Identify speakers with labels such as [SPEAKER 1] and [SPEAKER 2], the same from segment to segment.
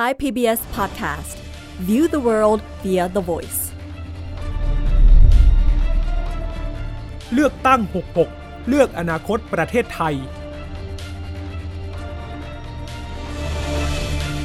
[SPEAKER 1] Thai PBS podcast. View the world via the voice.
[SPEAKER 2] เลือกตั้ง 66 เลือกอนาคตประเทศไทย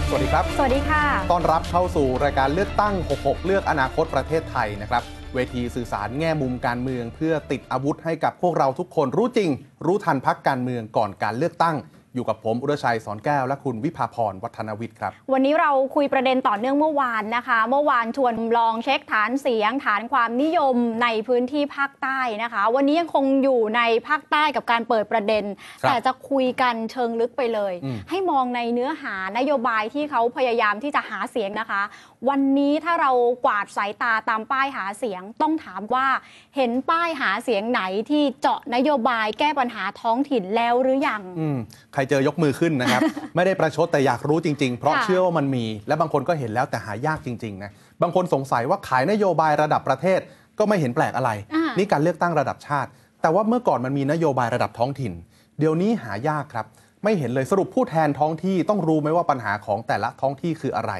[SPEAKER 3] สวัสดีครับ
[SPEAKER 4] สวัสดีค่ะ
[SPEAKER 3] ต้อนรับเข้าสู่รายการเลือกตั้ง 66 เลือกอนาคตประเทศไทยนะครับ เวทีสื่อสารแง่มุมการเมือง เพื่อติดอาวุธให้กับพวกเราทุกคนรู้จริง รู้ทันพักการเมืองก่อนการเลือกตั้ง อยู่กับผมอุรชัยสอนแก้ว และคุณวิภาพรวัฒนวิทย์ครับ
[SPEAKER 4] วันนี้เราคุยประเด็นต่อเนื่องเมื่อวานนะคะ เมื่อวานชวนลองเช็คฐานเสียง ฐานความนิยมในพื้นที่ภาคใต้นะคะ วันนี้ยังคงอยู่ในภาคใต้กับการเปิดประเด็น
[SPEAKER 3] ครับ
[SPEAKER 4] แต่จะคุยกันเชิงลึกไปเลย
[SPEAKER 3] อืม
[SPEAKER 4] ให้มองในเนื้อหานโยบายที่เขาพยายามที่จะหาเสียงนะคะ วันนี้ถ้าเรากวาดสายตาตามป้ายหาเสียงต้องถามว่าเห็นป้ายหาเสียงไหนที่เจาะนโยบายแก้ปัญหาท้องถิ่นแล้วหรือยัง
[SPEAKER 3] อืมใครเจอยกมือขึ้นนะครับ ไม่ได้ประชดแต่อยากรู้จริง ๆ เพราะ
[SPEAKER 4] ค่ะ
[SPEAKER 3] เชื่อว่ามันมี และบางคนก็เห็นแล้วแต่หายากจริงๆนะบางคนสงสัยว่าขายนโยบายระดับประเทศก็ไม่เห็นแปลกอะไร
[SPEAKER 4] อ่านี่
[SPEAKER 3] นี่การเลือกตั้งระดับชาติ แต่ว่าเมื่อก่อนมันมีนโยบายระดับท้องถิ่น เดี๋ยวนี้หายากครับ ไม่เห็นเลยสรุปผู้แทนท้องที่ต้องรู้ไหมว่าปัญหาของแต่ละท้องที่คืออะไร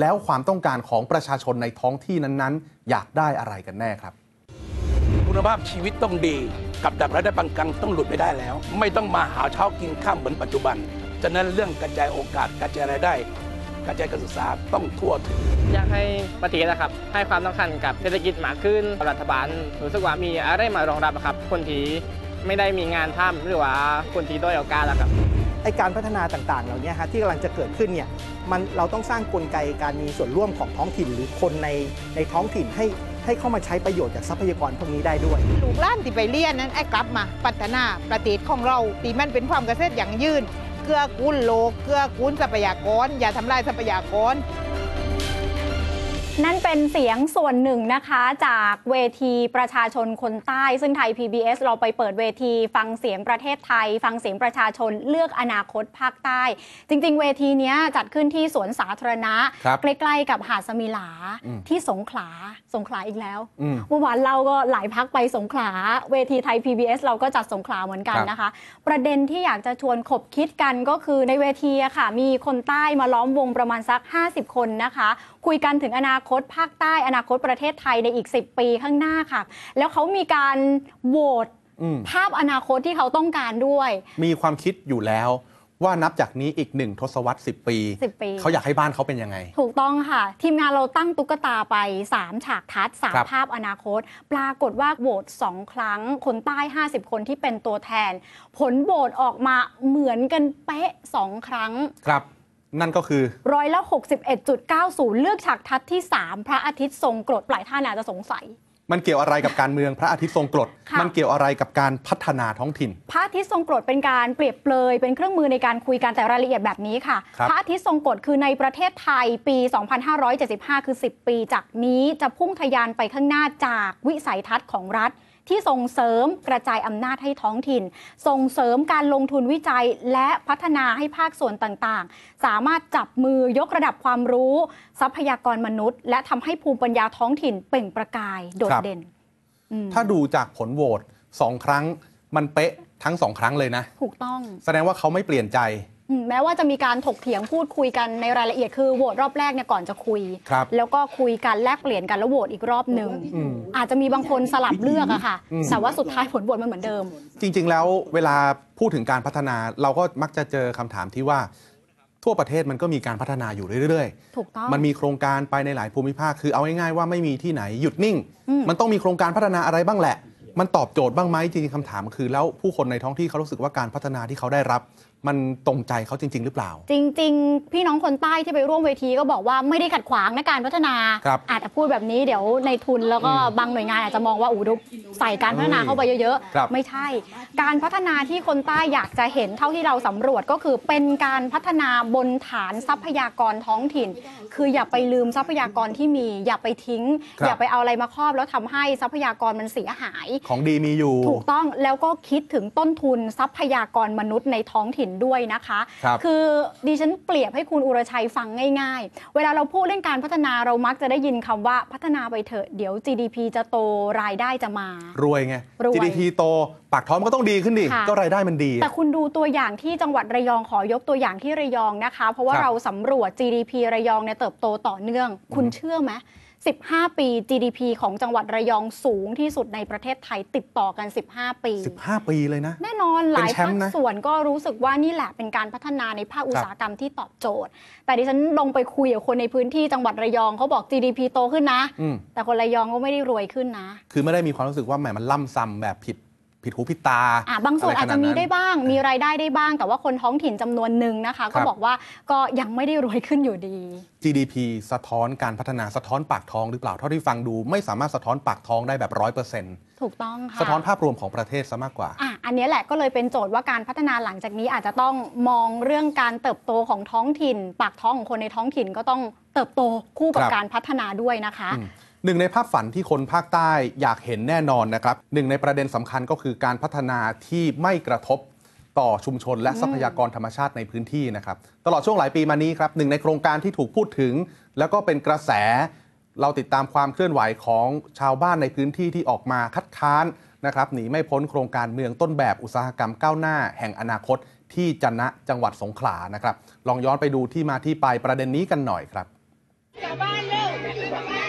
[SPEAKER 3] แล้วความต้องการของประชาชนในท้องที่นั้นๆ อยากได้อะไรกันแน่ครับ
[SPEAKER 5] คุณภาพชีวิตต้องดี กับดักรายได้ปานกลางต้องหลุดไม่ได้แล้ว ไม่ต้องมาหาเช้ากินข้ามเหมือนปัจจุบันฉะนั้นเรื่องกระจายโอกาสกระจายรายได้ กระจายการศึกษาต้องทั่วถึง
[SPEAKER 6] อยากให้ประเทศนะครับให้ความสำคัญกับเศรษฐกิจมากขึ้นรัฐบาลรู้สึกว่ามีอะไรมารองรับนะครับ คนที่ไม่ได้มีงานทำหรือว่าคนที่ด้อยโอกาสอะครับ
[SPEAKER 7] ไอการพัฒนาต่างๆ เหล่านี้ฮะที่กำลังจะเกิดขึ้นเนี่ยมันเราต้องสร้างกลไกการมีส่วนร่วมของท้องถิ่นหรือคนในในท้องถิ่นให้ ให้เข้ามาใช้ประโยชน์จากทรัพยากรพวกนี้ได้ด้วย
[SPEAKER 8] ลูกหล้านที่ไปเรียนนั้นไอ้กลับมาพัฒนาประเทศของเราตีมันเป็นความเกษตรอย่างยืนเกื้อกูลโลกเกื้อกูลทรัพยากร อย่าทำลายทรัพยากร
[SPEAKER 4] นั่นเป็นเสียงส่วนหนึ่งนะคะจากเวทีประชาชนคนใต้ ซึ่งไทย PBS เราไปเปิดเวที ฟังเสียงประเทศไทย ฟังเสียงประชาชนเลือกอนาคตภาคใต้ จริง ๆ เวทีเนี้ยจัดขึ้นที่สวนสาธารณะ
[SPEAKER 3] ครับ
[SPEAKER 4] ใกล้ ๆ กับหาดสมิลา
[SPEAKER 3] อืม
[SPEAKER 4] ที่สงขลาสงขลาอีกแล้ว
[SPEAKER 3] อืม
[SPEAKER 4] เมื่อวานเราก็หลายพักไปสงขลาเวทีไทย PBS เราก็จัดสงขลาเหมือนกัน
[SPEAKER 3] ครับ
[SPEAKER 4] นะคะ ประเด็นที่อยากจะชวนขบคิดกันก็คือในเวทีอะค่ะ มีคนใต้มาล้อมวงประมาณสัก 50 คนนะคะคุยกันถึงอนาคตภาคใต้อนาคตประเทศไทยในอีก 10 ปีข้างหน้าค่ะ แล้วเขามีการโหวต
[SPEAKER 3] อืม
[SPEAKER 4] ภาพอนาคตที่เขาต้องการด้วย
[SPEAKER 3] มีความคิดอยู่แล้วว่านับจากนี้อีกหนึ่งทศวรรษ 10 ปี
[SPEAKER 4] 10 ปี
[SPEAKER 3] เขาอยากให้บ้านเขาเป็นยังไง
[SPEAKER 4] ถูกต้องค่ะ ทีมงานเราตั้งตุ๊กตาไป 3 ฉากทัศน์สาม
[SPEAKER 3] ครับ
[SPEAKER 4] ภาพอนาคต ปรากฏว่าโหวต 2 ครั้ง คนใต้ 50 คนที่เป็นตัวแทน ผลโหวตออกมาเหมือนกันเป๊ะ 2 ครั้ง
[SPEAKER 3] ครับ นั่นก็คือ
[SPEAKER 4] ร้อยละ61.90 เลือกฉากทัศน์ที่ 3 พระอาทิตย์ทรงกรดหลายท่านอาจจะสงสัย
[SPEAKER 3] มันเกี่ยวอะไรกับการเมืองพระอาทิตย์ทรงกรด
[SPEAKER 4] ค่ะ
[SPEAKER 3] มันเกี่ยวอะไรกับการพัฒนาท้องถิ่น
[SPEAKER 4] พระอาทิตย์ทรงกรดเป็นการเปรียบเปรยเป็นเครื่องมือในการคุยกันแต่รายละเอียดแบบนี้ค่ะ
[SPEAKER 3] ครับ
[SPEAKER 4] พระอาทิตย์ทรงกรดคือในประเทศไทยปี 2575 คือ 10 ปี จากนี้จะพุ่งทะยานไปข้างหน้าจากวิสัยทัศน์ของรัฐ ที่ส่งเสริมกระจายอำนาจให้ท้องถิ่น ส่งเสริมการลงทุนวิจัยและพัฒนาให้ภาคส่วนต่างๆ สามารถจับมือยกระดับความรู้ ทรัพยากรมนุษย์ และทำให้ภูมิปัญญาท้องถิ่นเปล่งประกายโดด
[SPEAKER 3] ครับ
[SPEAKER 4] เด่นอืม
[SPEAKER 3] ถ้าดูจากผลโหวตสองครั้งมันเป๊ะทั้งสองครั้งเลยนะ
[SPEAKER 4] ถูกต้อง
[SPEAKER 3] แสดงว่าเขาไม่เปลี่ยนใจ
[SPEAKER 4] อืม แม้ว่าจะมีการถกเถียงพูดคุยกันในรายละเอียดคือโหวตรอบแรกเนี่ยก่อนจะคุย
[SPEAKER 3] ครับ
[SPEAKER 4] แล้วก็คุยกันแลกเปลี่ยนกันแล้วโหวตอีกรอบหนึ่ง
[SPEAKER 3] อืม
[SPEAKER 4] อาจจะมีบางคนสลับเลือกอะค่ะ
[SPEAKER 3] อืม
[SPEAKER 4] แต่ว่าสุดท้ายผลโหวตมันเหมือนเดิม
[SPEAKER 3] จริง ๆ แล้วเวลาพูดถึงการพัฒนาเราก็มักจะเจอคำถามที่ว่า ทั่วประเทศมันก็มีการพัฒนาอยู่เรื่อย
[SPEAKER 4] ถูกต้อง
[SPEAKER 3] ๆมันมีโครงการไปในหลายภูมิภาค คือเอาง่ายๆว่าไม่มีที่ไหนหยุดนิ่ง
[SPEAKER 4] อืม
[SPEAKER 3] มันต้องมีโครงการพัฒนาอะไรบ้างแหละ มันตอบโจทย์บ้างไหมจริงๆคำถามคือแล้วผู้คนในท้องที่เขารู้สึกว่าการพัฒนาที่เขาได้รับ มันตรงใจเขาจริง ๆ หรือเปล่า
[SPEAKER 4] จริง ๆ พี่น้องคนใต้ที่ไปร่วมเวทีก็บอกว่าไม่ได้ขัดขวางในการพัฒนา
[SPEAKER 3] ครับ
[SPEAKER 4] อาจจะพูดแบบนี้เดี๋ยวในทุนแล้วก็บางหน่วยงานอาจจะมองว่าอู้ดูใส่การพัฒนาเข้าไปเยอะ
[SPEAKER 3] ครับ
[SPEAKER 4] ๆ ไม่ใช่ การพัฒนาที่คนใต้อยากจะเห็นเท่าที่เราสำรวจก็คือเป็นการพัฒนาบนฐานทรัพยากรท้องถิ่น คืออย่าไปลืมทรัพยากรที่มี อย่าไปทิ้ง
[SPEAKER 3] ครับ
[SPEAKER 4] อย่าไปเอาอะไรมาครอบแล้วทำให้ทรัพยากรมันเสียหาย
[SPEAKER 3] ของดีมีอยู่
[SPEAKER 4] ถูกต้องแล้วก็คิดถึงต้นทุนทรัพยากรมนุษย์ในท้องถิ่นด้วยนะคะ
[SPEAKER 3] ครับ
[SPEAKER 4] อดิฉันเปรียบให้คุณอุรชัยฟังง่าย ๆ เวลาเราพูดเรื่องการพัฒนาเรามักจะได้ยินคำว่าพัฒนาไปเถอะเดี๋ยว GDP จะโตรายได้จะมา
[SPEAKER 3] รวยไง
[SPEAKER 4] รวย
[SPEAKER 3] GDP โตปากท้องมันก็ต้องดีขึ้นดิ
[SPEAKER 4] ค่ะ
[SPEAKER 3] ก็รายได้มันดี
[SPEAKER 4] แต่คุณดูตัวอย่างที่จังหวัดระยองขอยกตัวอย่างที่ระยองนะคะ เพราะว่า
[SPEAKER 3] ครับ
[SPEAKER 4] เราสำรวจ GDP ระยองเนี่ยเติบโตต่อเนื่อง คุณเชื่อไหม 15 ปี GDP ของจังหวัดระยองสูงที่สุดในประเทศไทยติดต่อกัน 15 ปี
[SPEAKER 3] 15 ปีเลยนะ
[SPEAKER 4] แน่นอนหลาย
[SPEAKER 3] เป็นแช
[SPEAKER 4] ภามค
[SPEAKER 3] ป์นะ
[SPEAKER 4] ส่วนก็รู้สึกว่านี่แหละเป็นการพัฒนาในภาคอุตสาหกรรมที่ตอบโจทย์ แต่ดิฉันลงไปคุยกับคนในพื้นที่จังหวัดระยองเขาบอก GDP โตขึ้นนะ
[SPEAKER 3] อืม
[SPEAKER 4] แต่คนระยองก็ไม่ได้รวยขึ้นนะ
[SPEAKER 3] คือไม่ได้มีความรู้สึกว่าแหมมันล่ำซ้ำแบบผิด ผิดหูผิดตา
[SPEAKER 4] อะบางส่วนอาจจะมีได้
[SPEAKER 3] บ้าง
[SPEAKER 4] บ้าง มีรายได้ได้บ้าง แต่ว่าคนท้องถิ่นจำนวนหนึ่งนะคะ
[SPEAKER 3] ครั
[SPEAKER 4] ก็
[SPEAKER 3] บ
[SPEAKER 4] บอกว่าก็ยังไม่ได้รวยขึ้นอยู่ดี
[SPEAKER 3] GDP สะท้อนการพัฒนาสะท้อนปากท้องหรือเปล่าเท่าที่ฟังดู ไม่สามารถสะท้อนปากท้องได้แบบร้อยเปอร์เซ็นต์
[SPEAKER 4] ถูกต้องค่ะ
[SPEAKER 3] สะท้อนภาพรวมของประเทศซะมากกว่า
[SPEAKER 4] อะอันนี้แหละก็เลยเป็นโจทย์ว่าการพัฒนาหลังจากนี้อาจจะต้องมองเรื่องการเติบโตของท้องถิ่น ปากท้องของคนในท้องถิ่นก็ต้องเติบโตคู่กับ
[SPEAKER 3] ครับ
[SPEAKER 4] การพัฒนาด้วยนะคะ
[SPEAKER 3] อืม หนึ่งในภาพฝันที่คนภาคใต้อยากเห็นแน่นอนนะครับหนึ่งในประเด็นสำคัญก็คือการพัฒนาที่ไม่กระทบต่อชุมชนและทรัพยากรธรรมชาติในพื้นที่นะครับ ตลอดช่วงหลายปีมานี้ครับหนึ่งในโครงการที่ถูกพูดถึง แล้วก็เป็นกระแส เราติดตามความเคลื่อนไหวของชาวบ้านในพื้นที่ที่ออกมาคัดค้านนะครับหนีไม่พ้นโครงการเมืองต้นแบบอุตสาหกรรมก้าวหน้า แห่งอนาคต ที่จันนะจังหวัดสงขลานะครับ ลองย้อนไปดูที่มาที่ไปประเด็นนี้กันหน่อยครับ
[SPEAKER 9] เ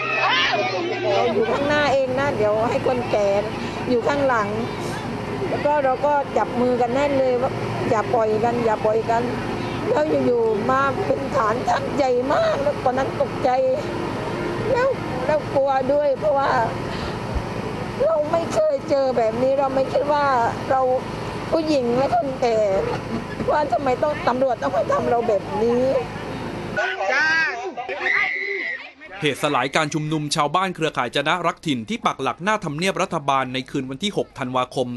[SPEAKER 9] ราอยู่ข้างหน้าเองนะเดี๋ยวให้คนแก่อยู่ข้างหลัง แล้วก็เราก็จับมือกันแน่นเลยว่าอย่าปล่อยกัน อย่าปล่อยกันแล้วอยู่ๆมาเป็นฐานทัพใหญ่มากแล้วตอนนั้นตกใจแล้วแล้วกลัวด้วย เพราะว่า เราไม่เคยเจอแบบนี้เราไม่คิดว่าเราผู้หญิงและคนแก่ว่าทำไมต้องตำรวจต้องมาทำเราแบบนี้
[SPEAKER 10] เหตุสลายการชุมนุมชาวบ้านเครือข่ายจนะรักถิ่นที่ปักหลักหน้าทำเนียบรัฐบาลในคืนวันที่ 6 ธันวาคม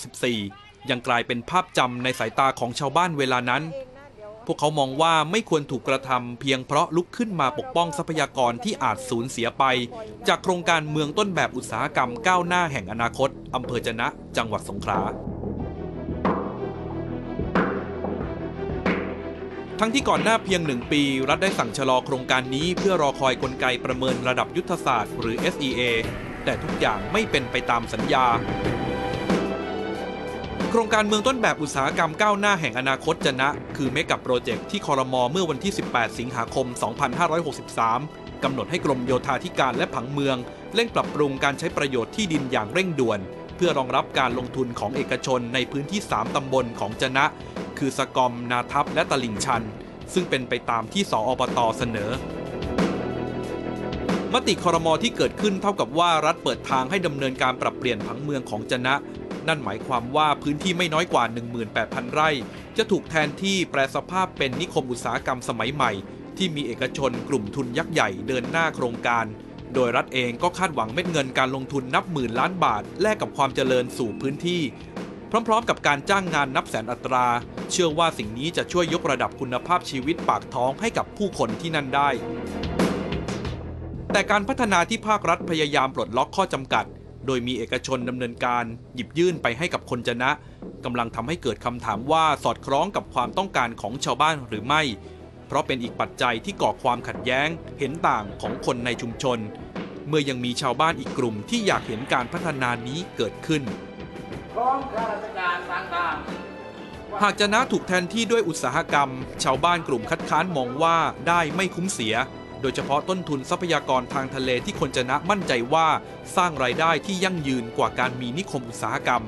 [SPEAKER 10] 2564 ยังกลายเป็นภาพจำในสายตาของชาวบ้านเวลานั้น พวกเขามองว่าไม่ควรถูกกระทำเพียงเพราะลุกขึ้นมาปกป้องทรัพยากรที่อาจสูญเสียไป จากโครงการเมืองต้นแบบอุตสาหกรรมก้าวหน้าแห่งอนาคตอำเภอจนะ จังหวัดสงขลา ทั้งที่ก่อนหน้าเพียงหนึ่งปี รัฐได้สั่งชะลอโครงการนี้เพื่อรอคอยกลไกประเมินระดับยุทธศาสตร์ หรือ SEA แต่ทุกอย่างไม่เป็นไปตามสัญญา โครงการเมืองต้นแบบอุตสาหกรรมก้าวหน้าแห่งอนาคตจะนะ คือเมกับโปรเจกต์ที่คอรมอเมื่อวันที่ 18 สิงหาคม 2563 กำหนดให้กรมโยธาธิการและผังเมือง เร่งปรับปรุงการใช้ประโยชน์ที่ดินอย่างเร่งด่วน เพื่อรองรับการลงทุนของเอกชนในพื้นที่ 3 ตำบลของจนะ คือสกอม นาทับและตลิ่งชัน ซึ่งเป็นไปตามที่สออปตเสนอ มติคอรมอที่เกิดขึ้นเท่ากับว่ารัฐเปิดทางให้ดำเนินการปรับเปลี่ยนผังเมืองของจนะ นั่นหมายความว่าพื้นที่ไม่น้อยกว่า 18,000 ไร่ จะถูกแทนที่แปลสภาพเป็นนิคมอุตสาหกรรมสมัยใหม่ ที่มีเอกชนกลุ่มทุนยักษ์ใหญ่เดินหน้าโครงการโดยรัฐเองก็คาดหวังเม็ดเงินการลงทุนนับหมื่นล้านบาท แลกกับความเจริญสู่พื้นที่ พร้อมๆ กับการจ้างงานนับแสนอัตรา เชื่อว่าสิ่งนี้จะช่วยยกระดับคุณภาพชีวิตปากท้องให้กับผู้คนที่นั่นได้ แต่การพัฒนาที่ภาครัฐพยายามปลดล็อกข้อจำกัด โดยมีเอกชนดำเนินการ หยิบยื่นไปให้กับคนจนะกำลังทำให้เกิดคำถามว่าสอดคล้องกับความต้องการของชาวบ้านหรือไม่ เพราะเป็นอีกปัจจัยที่ก่อความขัดแย้ง เห็นต่างของคนในชุมชน เมื่อยังมีชาวบ้านอีกกลุ่มที่อยากเห็นการพัฒนานี้เกิดขึ้น หากจะนะถูกแทนที่ด้วยอุตสาหกรรม ชาวบ้านกลุ่มคัดค้านมองว่าได้ไม่คุ้มเสีย โดยเฉพาะต้นทุนทรัพยากรทางทะเลที่คนจะนะมั่นใจว่าสร้างรายได้ที่ยั่งยืนกว่าการมีนิคมอุตสาหกรรม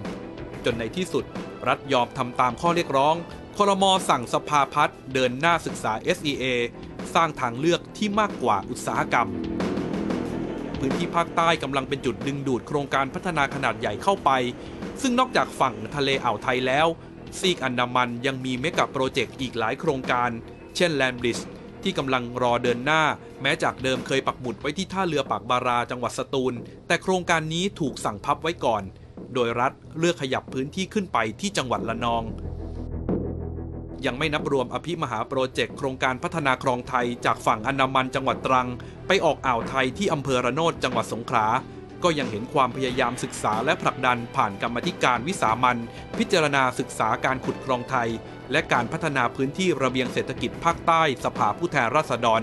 [SPEAKER 10] จนในที่สุด รัฐยอมทำตามข้อเรียกร้องคอรมอสั่งสภาพัฒน์เดินหน้าศึกษา SEA สร้างทางเลือกที่มากกว่าอุตสาหกรรม พื้นที่ภาคใต้กำลังเป็นจุดดึงดูดโครงการพัฒนาขนาดใหญ่เข้าไป ซึ่งนอกจากฝั่งทะเลอ่าวไทยแล้ว ซีกอันดามันยังมีเมกะโปรเจกต์อีกหลายโครงการ เช่นแลนบริดจ์ที่กำลังรอเดินหน้า แม้จากเดิมเคยปักหมุดไว้ที่ท่าเรือปากบาราจังหวัดสตูล แต่โครงการนี้ถูกสั่งพับไว้ก่อน โดยรัฐเลือกขยับพื้นที่ขึ้นไปที่จังหวัดละนอง ยังไม่นับรวมอภิมหาโปรเจกต์โครงการพัฒนาคลองไทยจากฝั่งอันดามันจังหวัดตรัง ไปออกอ่าวไทยที่อำเภอระโนดจังหวัดสงขลา ก็ยังเห็นความพยายามศึกษาและผลักดันผ่านกรรมธิการวิสามันพิจารณาศึกษาการขุดคลองไทย และการพัฒนาพื้นที่ระเบียงเศรษฐกิจภาคใต้สภาผู้แทนราษฎร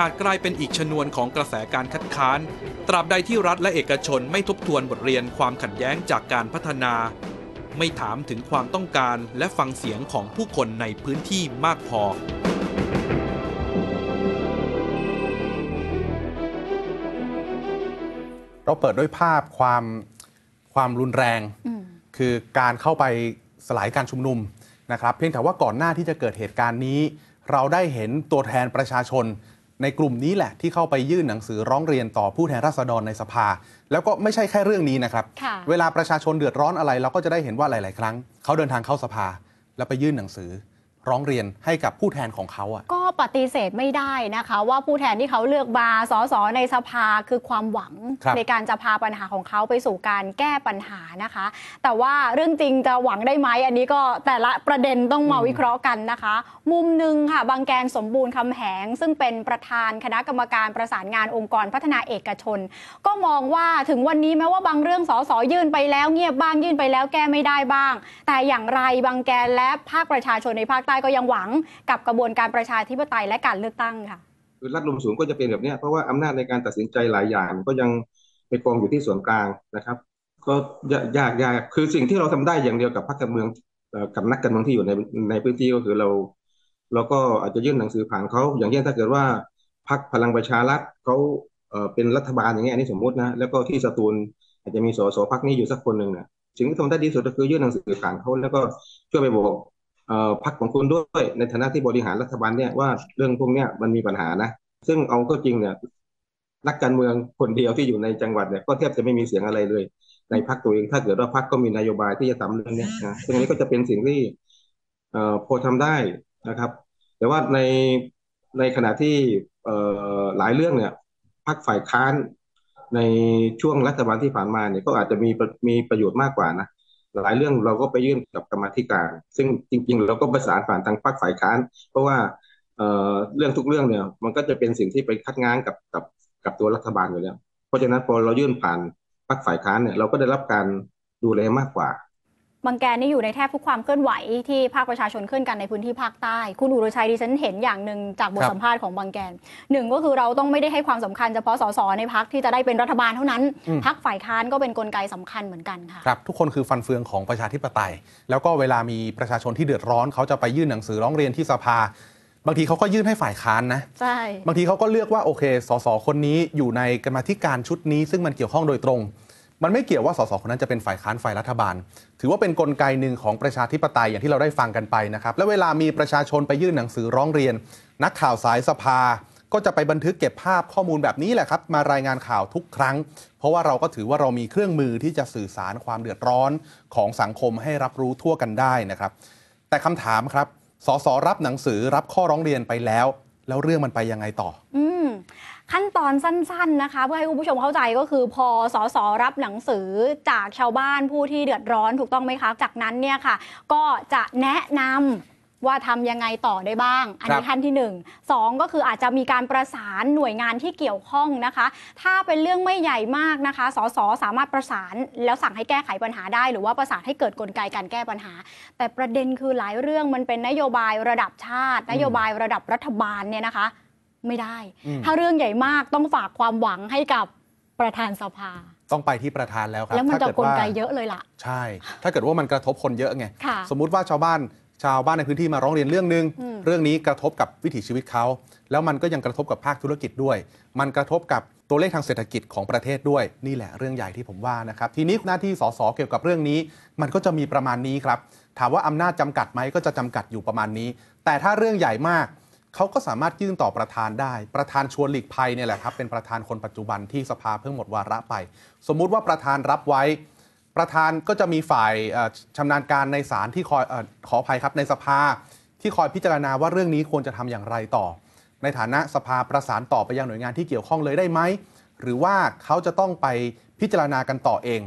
[SPEAKER 10] อาจกลายเป็นอีกชนวนของกระแสการคัดค้าน ตราบใดที่รัฐและเอกชนไม่ทบทวนบทเรียนความขัดแย้งจากการพัฒนา ไม่ถามถึงความต้องการและฟังเสียงของผู้คนในพื้นที่มากพอ
[SPEAKER 3] เราเปิดด้วยภาพความความรุนแรง คือการเข้าไปสลายการชุมนุมนะครับ เพียงแต่ว่าก่อนหน้าที่จะเกิดเหตุการณ์นี้ เราได้เห็นตัวแทนประชาชน ในกลุ่มนี้แหละที่เข้าไปยื่นหนังสือร้องเรียนต่อผู้แทนราษฎรในสภา แล้วก็ไม่ใช่แค่เรื่องนี้นะครับ
[SPEAKER 4] ค่ะ
[SPEAKER 3] เวลาประชาชนเดือดร้อนอะไร เราก็จะได้เห็นว่าหลาย ๆ ครั้ง เขาเดินทางเข้าสภาแล้วไปยื่นหนังสือ ร้องเรียนให้กับผู้แทนของเขาอะ
[SPEAKER 4] ก็ปฏิเสธไม่ได้นะคะ ว่าผู้แทนที่เขาเลือกมาสสในสภาคือความหวัง
[SPEAKER 3] ครับ
[SPEAKER 4] ในการจะพาปัญหาของเขาไปสู่การแก้ปัญหานะคะ แต่ว่าเรื่องจริงจะหวังได้ไหมอันนี้ก็แต่ละประเด็นต้องมาวิเคราะห์กันนะคะ มุมหนึ่งค่ะบางแกนสมบูรณ์คำแหง ซึ่งเป็นประธานคณะกรรมการประสานงานองค์กรพัฒนาเอกชน ก็มองว่าถึงวันนี้แม้ว่าบางเรื่องสสยื่นไปแล้วเงียบบ้างยื่นไปแล้วแก้ไม่ได้บ้าง แต่อย่างไรบางแกนและภาคประชาชนในภาคใต้ก็ยังหวังกับกระบวนการประชาธิปไตยและการเลือกตั้งค่ะ
[SPEAKER 11] คือรัฐลมสูงก็จะเป็นแบบนี้เพราะว่าอำนาจในการตัดสินใจหลายอย่างก็ยังไปกองอยู่ที่ส่วนกลางนะครับ ก็ยากยากยากคือสิ่งที่เราทำได้อย่างเดียวกับพรรคการเมืองกับนักการเมืองที่อยู่ในในพื้นที่ก็คือเราเราก็อาจจะยื่นหนังสือผ่านเขาอย่างเช่นถ้าเกิดว่าพรรคพลังประชารัฐเขาเป็นรัฐบาลอย่างเงี้ยอันนี้สมมตินะแล้วก็ที่สตูลอาจจะมีสสพรรคนี้อยู่สักคนหนึ่งเนี่ยสิ่งที่ทำได้ดีสุดก็คือยื่นหนังสือผ่านเขาแล้วก็ช่วยไปบอก พรรคของคุณด้วยในฐานะที่บริหารรัฐบาลเนี่ยว่าเรื่องพวกเนี้ยมันมีปัญหานะ ซึ่งเอาก็จริงเนี่ยนักการเมืองคนเดียวที่อยู่ในจังหวัดเนี่ยก็แทบจะไม่มีเสียงอะไรเลย ในพรรคตัวเองถ้าเกิดว่าพรรคก็มีนโยบายที่จะทำเรื่องนี้นะซึ่งนี้ก็จะเป็นสิ่งที่เอ่อพอทำได้นะครับ แต่ว่าในในขณะที่เอ่อหลายเรื่องเนี่ยพรรคฝ่ายค้านในช่วงรัฐบาลที่ผ่านมาเนี่ยก็อาจจะมีมีประโยชน์มากกว่านะ หลายเรื่องเราก็ไปยื่นกับกรรมธิการ ซึ่งจริง ๆ เราก็ประสานผ่านทางพรรคฝ่ายค้าน เพราะว่าเเรื่องทุกเรื่องเนี่ย มันก็จะเป็นสิ่งที่ไปคัดง้างกับกับกับตัวรัฐบาลอยู่แล้ว เพราะฉะนั้นพอเรายื่นผ่านพรรคฝ่ายค้านเนี่ยเราก็ได้รับการดูแลมากกว่า
[SPEAKER 4] บางแกนนี่อยู่ในแทบทุกความเคลื่อนไหวที่ภาคประชาชนเคลื่อนกันในพื้นที่ภาคใต้ คุณอุรชัยดิฉันเห็นอย่างหนึ่งจากบท
[SPEAKER 3] ครับ
[SPEAKER 4] สัมภาษณ์ของบางแกนหนึ่งก็คือเราต้องไม่ได้ให้ความสำคัญเฉพาะสสในพักที่จะได้เป็นรัฐบาลเท่านั้น
[SPEAKER 3] อืม
[SPEAKER 4] พักฝ่ายค้านก็เป็นกลไกสำคัญเหมือนกันค่ะ
[SPEAKER 3] ครับทุกคนคือฟันเฟืองของประชาธิปไตย แล้วก็เวลามีประชาชนที่เดือดร้อนเขาจะไปยื่นหนังสือร้องเรียนที่สภาบางทีเขาก็ยื่นให้ฝ่ายค้านนะ
[SPEAKER 4] ใช่
[SPEAKER 3] บางทีเขาก็เลือกว่าโอเค สสคนนี้อยู่ในกรรมาธิการชุดนี้ ซึ่งมันเกี่ยวข้องโดยตรง มันไม่เกี่ยวว่าสสคนนั้นจะเป็นฝ่ายค้านฝ่ายรัฐบาล ถือว่าเป็นนกลไกหนึ่งของประชาธิปไตยอย่างที่เราได้ฟังกันไปนะครับ แล้วเวลามีประชาชนไปยื่นหนังสือร้องเรียน นักข่าวสายสภา ก็จะไปบันทึกเก็บภาพข้อมูลแบบนี้แหละครับ มารายงานข่าวทุกครั้ง เพราะว่าเราก็ถือว่าเรามีเครื่องมือที่จะสื่อสารความเดือดร้อนของสังคมให้รับรู้ทั่วกันได้นะครับ แต่คำถามครับสสรับหนังสือรับข้อร้องเรียนไปแล้ว แล้วเรื่องมันไปยังไงต่อ
[SPEAKER 4] อืม ขั้นตอนสั้นๆนะคะ เพื่อให้คุณผู้ชมเข้าใจก็คือ พอสสรับหนังสือจากชาวบ้านผู้ที่เดือดร้อนถูกต้องไหมคะ จากนั้นเนี่ยค่ะ ก็จะแนะนำว่าทำยังไงต่อได้บ้าง อันนี้
[SPEAKER 3] ครับ
[SPEAKER 4] ขั้นที่หนึ่งสองก็คืออาจจะมีการประสานหน่วยงานที่เกี่ยวข้องนะคะ ถ้าเป็นเรื่องไม่ใหญ่มากนะคะ สสสามารถประสานแล้วสั่งให้แก้ไขปัญหาได้ หรือว่าประสานให้เกิดกลไกการแก้ปัญหา แต่ประเด็นคือหลายเรื่องมันเป็นนโยบายระดับชาติ นโยบายระดับรัฐบาลเนี่ยนะคะ ไม่ได้
[SPEAKER 3] อืม
[SPEAKER 4] ถ้าเรื่องใหญ่มากต้องฝากความหวังให้กับประธานสภา
[SPEAKER 3] ต้องไปที่ประธานแล้วครับ
[SPEAKER 4] แล้วมัน
[SPEAKER 3] ถ้า
[SPEAKER 4] จะ
[SPEAKER 3] เกิด
[SPEAKER 4] กล
[SPEAKER 3] ว่า
[SPEAKER 4] ไกเยอะเลยล่ะ
[SPEAKER 3] ใช่ ถ้าเกิดว่ามันกระทบคนเยอะไง
[SPEAKER 4] ค่ะ
[SPEAKER 3] สมมุติว่าชาวบ้านชาวบ้านในพื้นที่มาร้องเรียนเรื่องหนึง
[SPEAKER 4] อืม
[SPEAKER 3] เรื่องนี้กระทบกับวิถีชีวิตเขา แล้วมันก็ยังกระทบกับภาคธุรกิจด้วย มันกระทบกับตัวเลขทางเศรษฐกิจของประเทศด้วย นี่แหละเรื่องใหญ่ที่ผมว่านะครับ ทีนี้หน้าที่สสเกี่ยวกับเรื่องนี้ มันก็จะมีประมาณนี้ครับ ถามว่าอำนาจจำกัดไหมก็จะจำกัดอยู่ประมาณนี้ แต่ถ้าเรื่องใหญ่มาก เขาก็สามารถยื่นต่อประธานได้ ประธานชวนหลีกภัยเนี่ยแหละครับ เป็นประธานคนปัจจุบันที่สภาเพิ่งหมดวาระไป สมมุติว่าประธานรับไว้ ประธานก็จะมีฝ่ายชำนาญการในศาลที่คอยอขออภัยครับในสภาที่คอยพิจารณาว่าเรื่องนี้ควรจะทำอย่างไรต่อ ในฐานะสภาประสานต่อไปยังหน่วยงานที่เกี่ยวข้องเลยได้ไหม หรือว่าเขาจะต้องไปพิจารณากันต่อเอง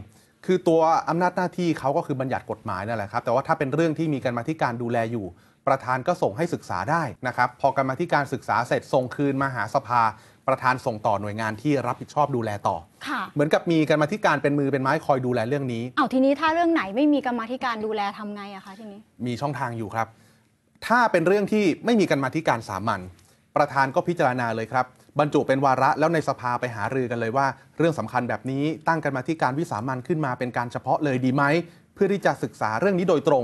[SPEAKER 3] คือตัวอำนาจหน้าที่เขาก็คือบัญญัติกฎหมายนั่นแหละครับ แต่ว่าถ้าเป็นเรื่องที่มีการมาธิการดูแลอยู่ ประธานก็ส่งให้ศึกษาได้นะครับ พอกรรมาธิการศึกษาเสร็จส่งคืนมาหาสภา ประธานส่งต่อหน่วยงานที่รับผิดชอบดูแลต่อ
[SPEAKER 4] ค่ะ
[SPEAKER 3] เหมือนกับมีกรรมาธิการเป็นมือเป็นไม้คอยดูแลเรื่องนี้
[SPEAKER 4] เอาทีนี้ถ้าเรื่องไหนไม่มีกรรมาธิการดูแลทำไงอะคะทีนี้
[SPEAKER 3] มีช่องทางอยู่ครับ ถ้าเป็นเรื่องที่ไม่มีกรรมาธิการสามัญประธานก็พิจารณาเลยครับบรรจุเป็นวาระแล้วในสภาไปหารือกันเลยว่า เรื่องสำคัญแบบนี้ตั้งกรรมาธิการวิสามัญขึ้นมาเป็นการเฉพาะเลยดีไหม เพื่อที่จะศึกษาเรื่องนี้โดยตรง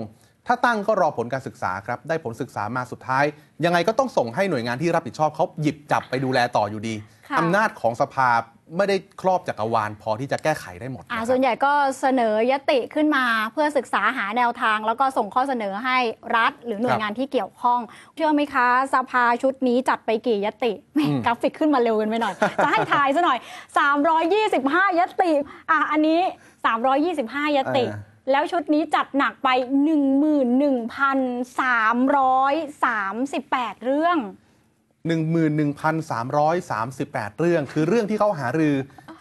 [SPEAKER 3] ถ้าตั้งก็รอผลการศึกษาครับ ได้ผลศึกษามาสุดท้าย ยังไงก็ต้องส่งให้หน่วยงานที่รับผิดชอบเขาหยิบจับไปดูแลต่ออยู่ดี
[SPEAKER 4] ค่ะ
[SPEAKER 3] อำนาจของสภาไม่ได้ครอบจักรวาลพอที่จะแก้ไขได้หมด
[SPEAKER 4] อ่าส่วนใหญ่ก็เสนอยติขึ้นมาเพื่อศึกษาหาแนวทาง แล้วก็ส่งข้อเสนอให้รัฐ หรือหน่วยงานที่เกี่ยวข้อง เชื่อไหมคะสภาชุดนี้จัดไปกี่ยติแหม่
[SPEAKER 3] อืม
[SPEAKER 4] กราฟิกขึ้นมาเร็วกันไปหน่อย จะให้ทายซะหน่อย 325 ยติอะอันนี้ 325 ยติ แล้วชุดนี้จัดหนักไป 11,338 เรื่อง
[SPEAKER 3] 11,338 เรื่อง คือเรื่องที่เขาหารือ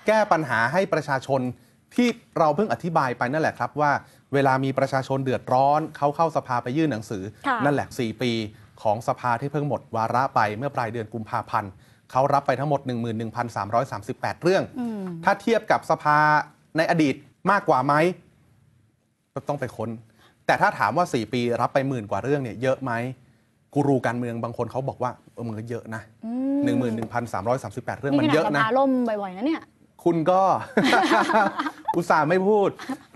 [SPEAKER 3] แก้ปัญหาให้ประชาชนที่เราเพิ่งอธิบายไปนั่นแหละครับว่า เวลามีประชาชนเดือดร้อน เขาเข้าสภาไปยื่นหนังสือ
[SPEAKER 4] ค่ะ
[SPEAKER 3] นั่นแหละ 4 ปีของสภาที่เพิ่งหมดวาระไปเมื่อปลายเดือนกุมภาพันธ์เขารับไปทั้งหมด 11,338 เรื่อง
[SPEAKER 4] อืม
[SPEAKER 3] ถ้าเทียบกับสภาในอดีตมากกว่าไหม ก็ต้องไปค้น แต่ถ้าถามว่า 4 ปีรับไปหมื่นกว่าเรื่องเนี่ยเยอะไหมกูรูการเมืองบางคนเขาบอกว่าเออมันก็เยอะนะ
[SPEAKER 4] อื
[SPEAKER 3] หนึ่งห
[SPEAKER 4] ม
[SPEAKER 3] มื่นหนึ่งพันสามร้อยสามสิบแปดเรื่อง
[SPEAKER 4] นี่
[SPEAKER 3] มั
[SPEAKER 4] ข
[SPEAKER 3] น
[SPEAKER 4] นา
[SPEAKER 3] เย
[SPEAKER 4] ด
[SPEAKER 3] อะ
[SPEAKER 4] ส
[SPEAKER 3] นะ
[SPEAKER 4] ภาล่มบ่อยๆนะเนี่ย
[SPEAKER 3] คุณก็อุตส่าห์ไม่พูด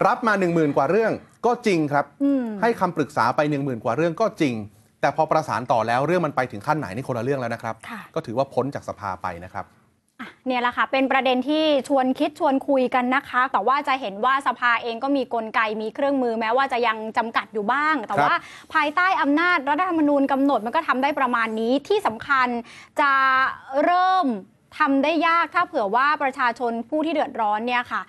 [SPEAKER 3] รับมา1 0,000 กว่าเรื่องก็จริงครับ
[SPEAKER 4] อืม
[SPEAKER 3] ให้คำปรึกษาไป 1 0,000 กว่าเรื่องก็จริง แต่พอประสานต่อแล้วเรื่องมันไปถึงขั้นไหนนี่คนละเรื่องแล้วนะครับ
[SPEAKER 4] ค่ะ
[SPEAKER 3] ก็ถือว่าพ้นจากสภาไปนะครับ
[SPEAKER 4] อะ เนี่ยแหละค่ะ เป็นประเด็นที่ชวนคิดชวนคุยกันนะคะ แต่ว่าจะเห็นว่าสภาเองก็มีกลไกมีเครื่องมือแม้ว่าจะยังจำกัดอยู่บ้าง แต่
[SPEAKER 3] ครับ
[SPEAKER 4] ว่าภายใต้อำนาจรัฐธรรมนูญกำหนดมันก็ทำได้ประมาณนี้ที่สำคัญจะเริ่มทำได้ยากถ้าเผื่อว่าประชาชนผู้ที่เดือดร้อนเนี่ยค่ะ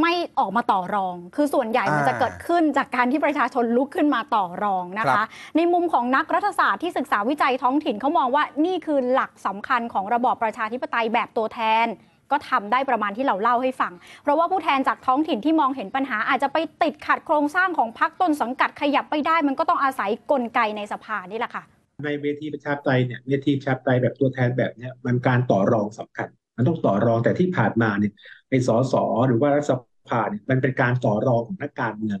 [SPEAKER 4] ไม่ออกมาต่อรอง คือส่วนใหญ่มัน
[SPEAKER 3] อ่า
[SPEAKER 4] จะเกิดขึ้นจากการที่ประชาชนลุกขึ้นมาต่อรองนะ
[SPEAKER 3] ครั
[SPEAKER 4] คะ
[SPEAKER 3] บ
[SPEAKER 4] ในมุมของนักรัฐศาสตร์ที่ศึกษาวิจัยท้องถิ่นเขามองว่านี่คือหลักสำคัญของระบอบประชาธิปไตยแบบตัวแทนก็ทำได้ประมาณที่เราเล่าให้ฟัง เพราะว่าผู้แทนจากท้องถิ่นที่มองเห็นปัญหา อาจจะไปติดขัดโครงสร้างของพรรคต้นสังกัดขยับไปได้ มันก็ต้องอาศัยกลไกในสภานี่แหละค่ะ
[SPEAKER 12] ในเวทีประชาธิปไตยเนี่ยเวทีประชาธิปไตยแบบตัวแทนแบบเนี้ยมันการต่อรองสำคัญ มันต้องต่อรองแต่ที่ผ่านมาเนี่ยในสสหรือว่ารัฐสภาเนี่ยมันเป็นการต่อรองของนักการเมือง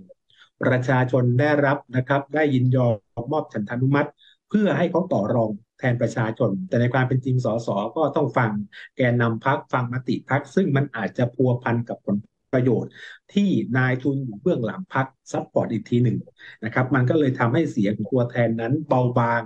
[SPEAKER 12] ประชาชนได้รับนะครับ ได้ยินยอมมอบฉันทานุมัติ เพื่อให้เขาต่อรองแทนประชาชน แต่ในความเป็นจริงสสก็ต้องฟังแกนนำพักฟังมติพักซึ่งมันอาจจะพัวพันกับผลประโยชน์ที่นายทุนอยู่เบื้องหลังพักsupport อีกทีหนึ่งนะครับ มันก็เลยทำให้เสียงตัวแทนนั้นเบาบาง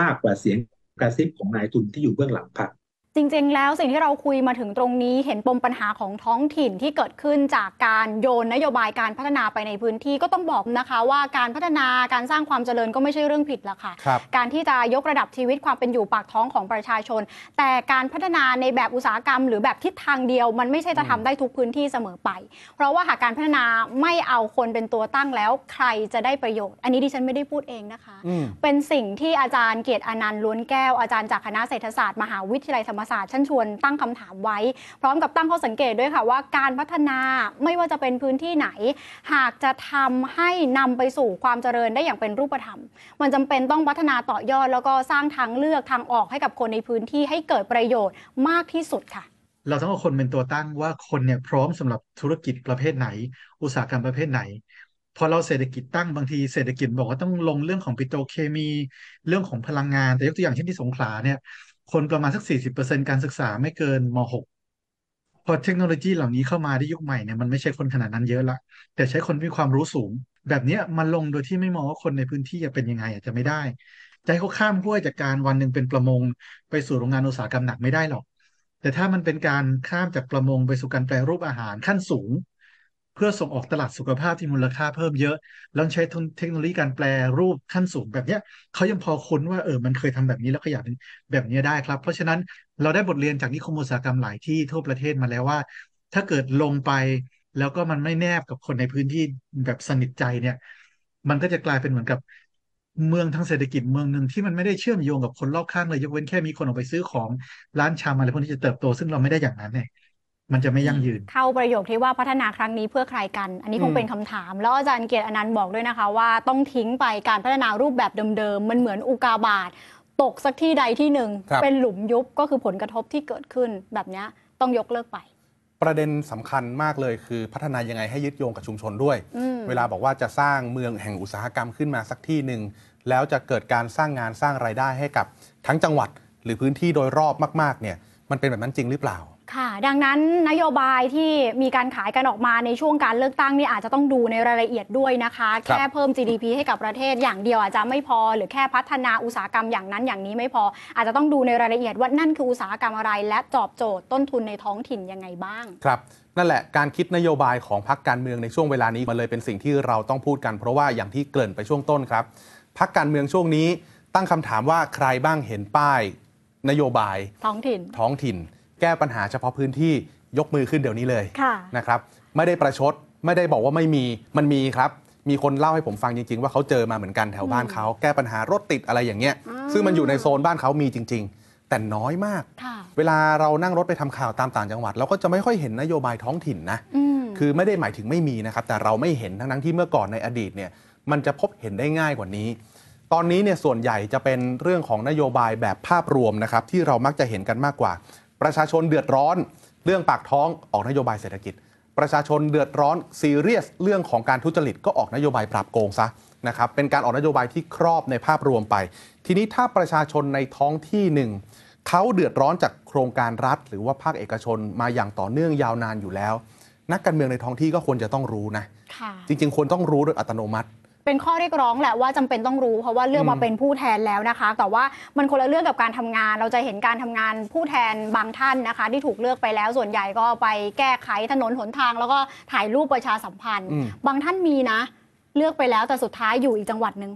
[SPEAKER 12] มากกว่าเสียงกระซิบของนายทุนที่อยู่เบื้องหลังพรรค
[SPEAKER 4] จริงๆ แล้วสิ่งที่เราคุยมาถึงตรงนี้เห็นปมปัญหาของท้องถิ่นที่เกิดขึ้นจากการโยนนโยบายการพัฒนาไปในพื้นที่ก็ต้องบอกนะคะว่าการพัฒนาการสร้างความเจริญก็ไม่ใช่เรื่องผิดละค่ะ
[SPEAKER 3] ครับ
[SPEAKER 4] การที่จะยกระดับชีวิตความเป็นอยู่ปากท้องของประชาชน แต่การพัฒนาในแบบอุตสาหกรรม หรือแบบทิศทางเดียว มันไม่ใช่จะทำได้ทุกพื้นที่เสมอไป เพราะว่าหากการพัฒนาไม่เอาคนเป็นตัวตั้งแล้ว ใครจะได้ประโยชน์ อันนี้ดิฉันไม่ได้พูดเองนะคะ
[SPEAKER 3] อืม
[SPEAKER 4] เป็นสิ่งที่อาจารย์เกียรติอนันต์ล้วนแก้วอาจารย์จากคณะเศรษฐศาสตร์มหาวิทยาลัยธรรมศาสตร์ท่านชวนตั้งคำถามไว้ พร้อมกับตั้งข้อสังเกตด้วยค่ะว่าการพัฒนาไม่ว่าจะเป็นพื้นที่ไหน หากจะทำให้นำไปสู่ความเจริญได้อย่างเป็นรูปธรรม มันจำเป็นต้องพัฒนาต่อยอด แล้วก็สร้างทางเลือกทางออกให้กับคนในพื้นที่ให้เกิดประโยชน์มากที่สุดค่ะ
[SPEAKER 13] เราต้องเอาคนเป็นตัวตั้งว่าคนเนี่ยพร้อมสำหรับธุรกิจประเภทไหน อุตสาหกรรมประเภทไหน พอเราเศรษฐกิจตั้งบางทีเศรษฐกิจบอกว่าต้องลงเรื่องของปิโตรเคมี เรื่องของพลังงาน แต่ยกตัวอย่างเช่นที่สงขลาเนี่ย คนประมาณสัก40%การศึกษาไม่เกินม .6 พอเทคโนโลยีเหล่านี้เข้ามาได้ยุคใหม่เนี่ยมันไม่ใช่คนขนาดนั้นเยอะละ แต่ใช้คนมีความรู้สูง แบบนี้มันลงโดยที่ไม่มองว่าคนในพื้นที่จะเป็นยังไงอาจจะไม่ได้จะให้เขาข้ามห้วยจากการวันหนึ่งเป็นประมง ไปสู่โรงงานอุตสาหกรรมหนักไม่ได้หรอก แต่ถ้ามันเป็นการข้ามจากประมงไปสู่การแปรรูปอาหารขั้นสูง พื่อส่งออกตลาดสุขภาพที่มูลค่าเพิ่มเยอะ แล้วใช้เทคโนโลยีการแปรรูปขั้นสูงแบบเนี้ยเขายังพอคุ้นว่าเออมันเคยทำแบบนี้แล้วขยับเป็นแบบนี้ได้ครับ เพราะฉะนั้นเราได้บทเรียนจากนิคมอุตสาหกรรมหลายที่ทั่วประเทศมาแล้วว่า ถ้าเกิดลงไปแล้วก็มันไม่แนบกับคนในพื้นที่แบบสนิทใจเนี่ย มันก็จะกลายเป็นเหมือนกับเมืองทางเศรษฐกิจเมืองหนึ่งที่มันไม่ได้เชื่อมโยงกับคนรอบข้างเลยยกเว้นแค่มีคนออกไปซื้อของร้านชำอะไรพวกนี้จะเติบโต ซึ่งเราไม่ได้อย่างนั้นเนี่ย มันจะไม่ยั่งยืน
[SPEAKER 4] เข้าประโยคที่ว่าพัฒนาครั้งนี้เพื่อใครกัน อันนี้ค
[SPEAKER 3] อื
[SPEAKER 4] ง
[SPEAKER 3] ม
[SPEAKER 4] เป็นคำถาม แล้วอาจารย์เกียรติอนันต์บอกด้วยนะคะ ว่าต้องทิ้งไปการพัฒนารูปแบบเดิมๆ มันเหมือนอุกาบาตตกสักที่ใดที่หนึ่ง
[SPEAKER 3] ครับ
[SPEAKER 4] เป็นหลุมยุบก็คือผลกระทบที่เกิดขึ้นแบบเนี้ยต้องยกเลิกไป
[SPEAKER 3] ประเด็นสำคัญมากเลยคือพัฒนายังไงให้ยึดโยงกับชุมชนด้วย
[SPEAKER 4] อืม
[SPEAKER 3] เวลาบอกว่าจะสร้างเมืองแห่งอุตสาหกรรมขึ้นมาสักที่หนึ่งแล้วจะเกิดการสร้างงานสร้างไรายได้ให้กับทั้งจังหวัดหรือพื้นที่โดยรอบมากๆเนี่ยมันเป็นแบบนั้นจริงหรือเปล่า
[SPEAKER 4] ค่ะ ดังนั้นนโยบายที่มีการขายกันออกมาในช่วงการเลือกตั้งนี่อาจจะต้องดูในรายละเอียดด้วยนะคะ
[SPEAKER 3] ครับ
[SPEAKER 4] แค่เพิ่ม GDP ให้กับประเทศอย่างเดียวอาจจะไม่พอ หรือแค่พัฒนาอุตสาหกรรมอย่างนั้นอย่างนี้ไม่พอ อาจจะต้องดูในรายละเอียดว่านั่นคืออุตสาหกรรมอะไร และตอบโจทย์ต้นทุนในท้องถิ่นยังไงบ้าง
[SPEAKER 3] ครับนั่นแหละการคิดนโยบายของพรรคการเมืองในช่วงเวลานี้มันเลยเป็นสิ่งที่เราต้องพูดกันเพราะว่าอย่างที่เกริ่นไปช่วงต้นครับพรรคการเมืองช่วงนี้ตั้งคำถามว่าใครบ้างเห็นป้าย นโยบาย
[SPEAKER 4] ท้องถิ่น
[SPEAKER 3] ท้องถิ่น แก้ปัญหาเฉพาะพื้นที่ยกมือขึ้นเดี๋ยวนี้เลย
[SPEAKER 4] ค่ะ
[SPEAKER 3] นะครับ ไม่ได้ประชดไม่ได้บอกว่าไม่มีมันมีครับ มีคนเล่าให้ผมฟังจริง ๆ ว่าเขาเจอมาเหมือนกันแถวบ้านเขาแก้ปัญหารถติดอะไรอย่างเงี้ย
[SPEAKER 4] อืม
[SPEAKER 3] ซึ่งมันอยู่ในโซนบ้านเขามีจริง ๆ แต่น้อยมาก
[SPEAKER 4] ค่ะ
[SPEAKER 3] เวลาเรานั่งรถไปทำข่าวตามต่างจังหวัด เราก็จะไม่ค่อยเห็นนโยบายท้องถิ่นนะ
[SPEAKER 4] อืม
[SPEAKER 3] คือไม่ได้หมายถึงไม่มีนะครับ แต่เราไม่เห็นทั้งๆที่เมื่อก่อนในอดีตเนี่ยมันจะพบเห็นได้ง่ายกว่านี้ ตอนนี้เนี่ยส่วนใหญ่จะเป็นเรื่องของนโยบายแบบภาพรวมนะครับที่เรามักจะเห็นกันมากกว่า ประชาชนเดือดร้อน เรื่องปากท้องออกนโยบายเศรษฐกิจ ประชาชนเดือดร้อนซีเรียสเรื่องของการทุจริตก็ออกนโยบายปราบโกงซะนะครับเป็นการออกนโยบายที่ครอบในภาพรวมไป ทีนี้ถ้าประชาชนในท้องที่หนึ่งเขาเดือดร้อนจากโครงการรัฐ หรือว่าภาคเอกชนมาอย่างต่อเนื่องยาวนานอยู่แล้ว นักการเมืองในท้องที่ก็ควรจะต้องรู้นะ
[SPEAKER 4] ค่ะ
[SPEAKER 3] จริงๆควรต้องรู้โดยอัตโนมัติ
[SPEAKER 4] เป็นข้อเรียกร้องแหละว่าจำเป็นต้องรู้ เพราะว่าเลือกมา
[SPEAKER 3] อืม
[SPEAKER 4] เป็นผู้แทนแล้วนะคะ แต่ว่ามันคนละเรื่องกับการทำงาน เราจะเห็นการทำงานผู้แทนบางท่านนะคะ ที่ถูกเลือกไปแล้วส่วนใหญ่ก็ไปแก้ไขถนนหนทาง แล้วก็ถ่ายรูปประชาสัมพันธ์
[SPEAKER 3] อืม
[SPEAKER 4] บางท่านมีนะ เลือกไปแล้วแต่สุดท้ายอยู่อีกจังหวัดหนึ่ง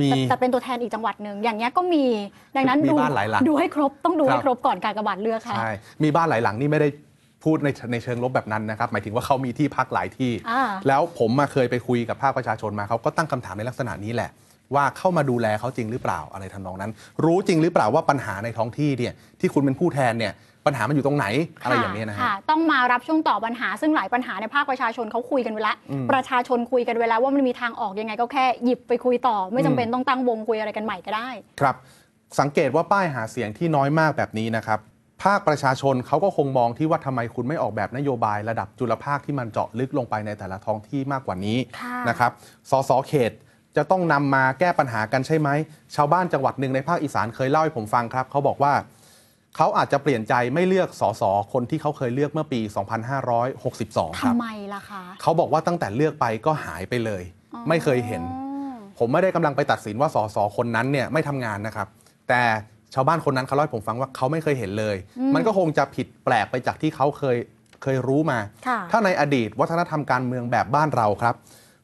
[SPEAKER 3] มี
[SPEAKER 4] แต่แต่เป็นตัวแทนอีกจังหวัดหนึ่งอย่างเงี้ยก็มีดังนั้น
[SPEAKER 3] มี
[SPEAKER 4] ดู
[SPEAKER 3] บ้านหลายหลัง
[SPEAKER 4] ดูให้ครบต้องดูให้
[SPEAKER 3] ครับ
[SPEAKER 4] ครบก่อนการกระบาดเลือกค่ะ
[SPEAKER 3] ใช่มีบ้านหลายหลังนี่ไม่ได้ พูดในในเชิงลบแบบนั้นนะครับ หมายถึงว่าเขามีที่พักหลายที่
[SPEAKER 4] อ่า
[SPEAKER 3] แล้วผมมาเคยไปคุยกับภาคประชาชนมาเขาก็ตั้งคำถามในลักษณะนี้แหละ ว่าเข้ามาดูแลเขาจริงหรือเปล่าอะไรทำนองนั้น รู้จริงหรือเปล่าว่าปัญหาในท้องที่เนี่ยที่คุณเป็นผู้แทนเนี่ยปัญหามันอยู่ตรงไหนอะไรอย่างนี้ยนะฮะ
[SPEAKER 4] ค่ะต้องมารับช่วงต่อปัญหาซึ่งหลายปัญหาในภาคประชาชนเขาคุยกันไว้แล้ว
[SPEAKER 3] อืม
[SPEAKER 4] ประชาชนคุยกันไว้แล้วว่ามันมีทางออกยังไงก็แค่หยิบไปคุยต่อ ไม่จำ
[SPEAKER 3] อืม
[SPEAKER 4] เป็นต้องตั้งวงคุยอะไรกันใหม่ก็ได้
[SPEAKER 3] ครับ สังเกตว่าป้ายหาเสียงที่น้อยมากแบบนี้นะครับ ภาคประชาชนเขาก็คงมองที่ว่าทำไมคุณไม่ออกแบบนโยบายระดับจุลภาคที่มันเจาะลึกลงไปในแต่ละท้องที่มากกว่านี้
[SPEAKER 4] ค่ะ
[SPEAKER 3] นะครับ สสเขตจะต้องนำมาแก้ปัญหากันใช่ไหม ชาวบ้านจังหวัดหนึ่งในภาคอีสานเคยเล่าให้ผมฟังครับเขาบอกว่าเขาอาจจะเปลี่ยนใจไม่เลือกสสคนที่เขาเคยเลือกเมื่อปี 2562 ครับ
[SPEAKER 4] ทำไมล่ะคะ
[SPEAKER 3] เขาบอกว่าตั้งแต่เลือกไปก็หายไปเลย ไม่เคยเห็น ผมไม่ได้กำลังไปตัดสินว่าสสคนนั้นเนี่ยไม่ทำงานนะครับ แต่ ชาวบ้านคนนั้นเขาเล่าให้ผมฟังว่าเขาไม่เคยเห็นเลย
[SPEAKER 4] อืม
[SPEAKER 3] มันก็คงจะผิดแปลกไปจากที่เขาเคยเคยรู้มา
[SPEAKER 4] ค่ะ
[SPEAKER 3] ถ้าในอดีตวัฒนธรรมการเมืองแบบบ้านเราครับ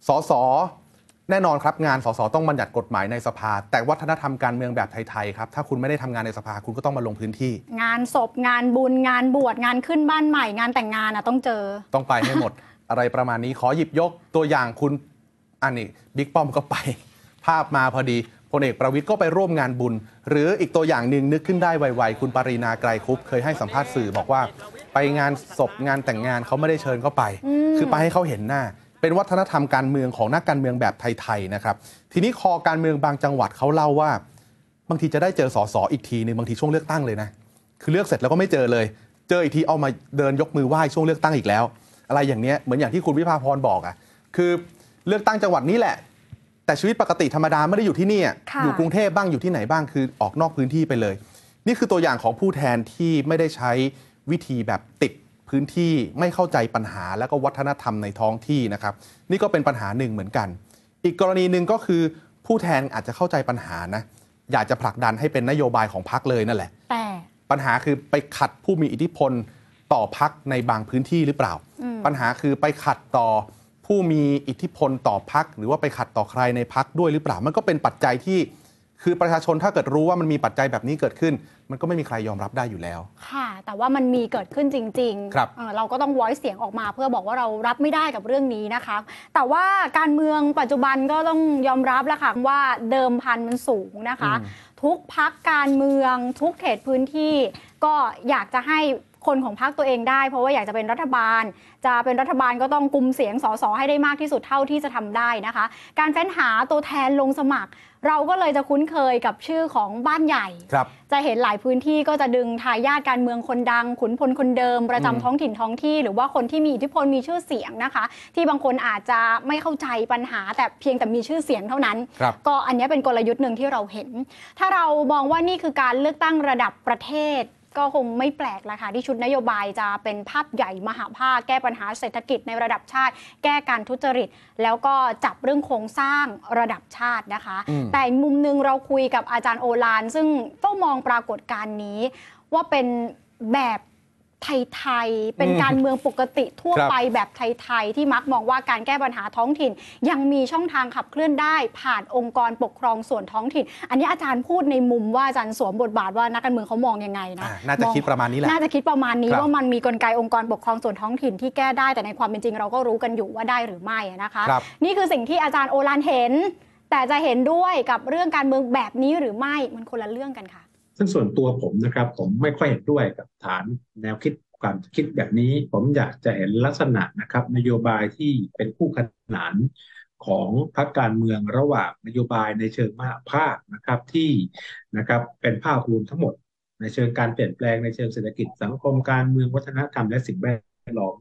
[SPEAKER 3] สสแน่นอนครับงานสสต้องบัญญัติกฎหมายในสภา แต่วัฒนธรรมการเมืองแบบไทยๆครับถ้าคุณไม่ได้ทำงานในสภาคุณก็ต้องมาลงพื้นที่
[SPEAKER 4] งานศพงานบุญงานบวชงานขึ้นบ้านใหม่ งานแต่งงานอะต้องเจอ
[SPEAKER 3] ต้องไปให้หมด อะไรประมาณนี้ขอหยิบยกตัวอย่างคุณอันนี้บิ๊กป้อมก็ไป ภาพมาพอดี พลเอกประวิทย์ก็ไปร่วมงานบุญ หรืออีกตัวอย่างหนึ่งนึกขึ้นได้ไวๆ คุณปรินาไกรคุปเคยให้สัมภาษณ์สื่อบอกว่า ไปงานศพงานแต่งงานเขาไม่ได้เชิญเข้าไป
[SPEAKER 4] อืม
[SPEAKER 3] คือไปให้เขาเห็นหน้า เป็นวัฒนธรรมการเมืองของนักการเมืองแบบไทยๆนะครับทีนี้คอการเมืองบางจังหวัดเขาเล่าว่า บางทีจะได้เจอสสอีกทีหนึงบางทีช่วงเลือกตั้งเลยนะคือเลือกเสร็จแล้วก็ไม่เจอเลย เจออีกทีเอามาเดินยกมือไหว้ช่วงเลือกตั้งอีกแล้ว อะไรอย่างเนี้ยเหมือนอย่างที่คุณวิภาพรบอกอะ่ะคือเลือกตั้งจังหวัดนี้แหละ แต่ชีวิตปกติธรรมดาไม่ได้อยู่ที่นี่อะ
[SPEAKER 4] ค่ะ
[SPEAKER 3] อยู่กรุงเทพบ้างอยู่ที่ไหนบ้างคือออกนอกพื้นที่ไปเลย นี่คือตัวอย่างของผู้แทนที่ไม่ได้ใช้วิธีแบบติดพื้นที่ไม่เข้าใจปัญหาและก็วัฒนธรรมในท้องที่นะครับนี่ก็เป็นปัญหาหนึ่งเหมือนกัน อีกกรณีหนึ่งก็คือผู้แทนอาจจะเข้าใจปัญหานะอยากจะผลักดันให้เป็นนโยบายของพรรคเลยนั่นแหละ
[SPEAKER 4] แต่
[SPEAKER 3] ปัญหาคือไปขัดผู้มีอิทธิพลต่อพักในบางพื้นที่หรือเปล่า
[SPEAKER 4] อืม
[SPEAKER 3] ปัญหาคือไปขัดต่อ ผู้มีอิทธิพลต่อพักหรือว่าไปขัดต่อใครในพักด้วยหรือเปล่า มันก็เป็นปัจจัยที่คือประชาชนถ้าเกิดรู้ว่ามันมีปัจจัยแบบนี้เกิดขึ้น มันก็ไม่มีใครยอมรับได้อยู่แล้ว
[SPEAKER 4] ค่ะ แต่ว่ามันมีเกิดขึ้นจริง
[SPEAKER 3] ครับ
[SPEAKER 4] เอ่อเราก็ต้อง voice เสียงออกมา เพื่อบอกว่าเรารับไม่ได้กับเรื่องนี้นะคะ แต่ว่าการเมืองปัจจุบันก็ต้องยอมรับแล้วค่ะว่าเดิมพันมันสูงนะคะ
[SPEAKER 3] อืม
[SPEAKER 4] ทุกพักการเมือง ทุกเขตพื้นที่ ก็อยากจะให้ คนของพรรคตัวเองได้ เพราะว่าอยากจะเป็นรัฐบาล จะเป็นรัฐบาลก็ต้องกลุ่มเสียงสสให้ได้มากที่สุดเท่าที่จะทำได้นะคะ การเฟ้นหาตัวแทนลงสมัคร เราก็เลยจะคุ้นเคยกับชื่อของบ้านใหญ่
[SPEAKER 3] ครับ
[SPEAKER 4] จะเห็นหลายพื้นที่ก็จะดึงทายาทการเมืองคนดัง ขุนพลคนเดิม ประจำ
[SPEAKER 3] อืม
[SPEAKER 4] ท้องถิ่นท้องที่ หรือว่าคนที่มีอิทธิพลมีชื่อเสียงนะคะ ที่บางคนอาจจะไม่เข้าใจปัญหา แต่เพียงแต่มีชื่อเสียงเท่านั้น
[SPEAKER 3] ครับ
[SPEAKER 4] ก็อันนี้เป็นกลยุทธ์หนึ่งที่เราเห็น ถ้าเรามองว่านี่คือการเลือกตั้งระดับประเทศ ก็คงไม่แปลกละค่ะที่ชุดนโยบายจะเป็นภาพใหญ่มหาภาคแก้ปัญหาเศรษฐกิจในระดับชาติ แก้การทุจริต แล้วก็จับเรื่องโครงสร้างระดับชาตินะคะ
[SPEAKER 3] อืม
[SPEAKER 4] แต่อีกมุมหนึ่งเราคุยกับอาจารย์โอลาน ซึ่งต้องมองปรากฏการณ์นี้ ว่าเป็นแบบ ไทยๆ เป็น
[SPEAKER 3] อืม
[SPEAKER 4] การเมืองปกติทั่ว
[SPEAKER 3] ครับ
[SPEAKER 4] ไปแบบไทยๆ ที่มักมองว่าการแก้ปัญหาท้องถิ่น ยังมีช่องทางขับเคลื่อนได้ ผ่านองค์กรปกครองส่วนท้องถิ่น อันนี้อาจารย์พูดในมุมว่าอาจารย์สวมบทบาทว่านักการเมืองเขามองยังไงนะ
[SPEAKER 3] อ่าน่าจะ
[SPEAKER 4] มอง
[SPEAKER 3] คิดประมาณนี้แหละ
[SPEAKER 4] น่าจะคิดประมาณนี้
[SPEAKER 3] ครับ
[SPEAKER 4] ว่ามันมีกลไกองค์กรปกครองส่วนท้องถิ่นที่แก้ได้แต่ในความเป็นจริงเราก็รู้กันอยู่ว่าได้หรือไม่อะนะคะ
[SPEAKER 3] ครับ
[SPEAKER 4] นี่คือสิ่งที่อาจารย์โอลานเห็น แต่จะเห็นด้วยกับเรื่องการเมืองแบบนี้หรือไม่มันคนละเรื่องกันค่ะ
[SPEAKER 12] ซึ่งส่วนตัวผมนะครับ ผมไม่ค่อยเห็นด้วยกับฐานแนวคิดการคิดแบบนี้ ผมอยากจะเห็นลักษณะนะครับ นโยบายที่เป็นคู่ขนานของพรรคการเมืองระหว่างนโยบายในเชิงมาภาคนะครับที่นะครับเป็นภาพรวมทั้งหมด ในเชิงการเปลี่ยนแปลงในเชิงเศรษฐกิจสังคมการเมืองวัฒนธรรมและสิ่งแวดล้อม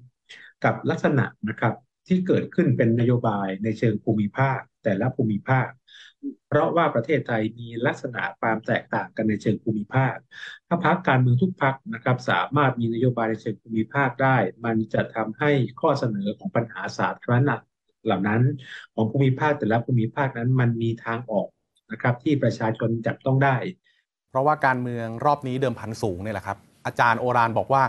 [SPEAKER 12] กับลักษณะนะครับที่เกิดขึ้นเป็นนโยบายในเชิงภูมิภาค แต่ละภูมิภาค เพราะว่าประเทศไทยมีลักษณะความแตกต่างกันในเชิงภูมิภาค ถ้าพรรคการเมืองทุกพรรคนะครับ สามารถมีนโยบายในเชิงภูมิภาคได้ มันจะทำให้ข้อเสนอของปัญหาสาธารณะเหล่านั้นของภูมิภาคแต่ละภูมิภาคนั้นมันมีทางออกนะครับที่ประชาชนจับต้องได้
[SPEAKER 3] เพราะว่าการเมืองรอบนี้เดิมพันสูงเนี่ยแหละครับ อาจารย์โอรานบอกว่า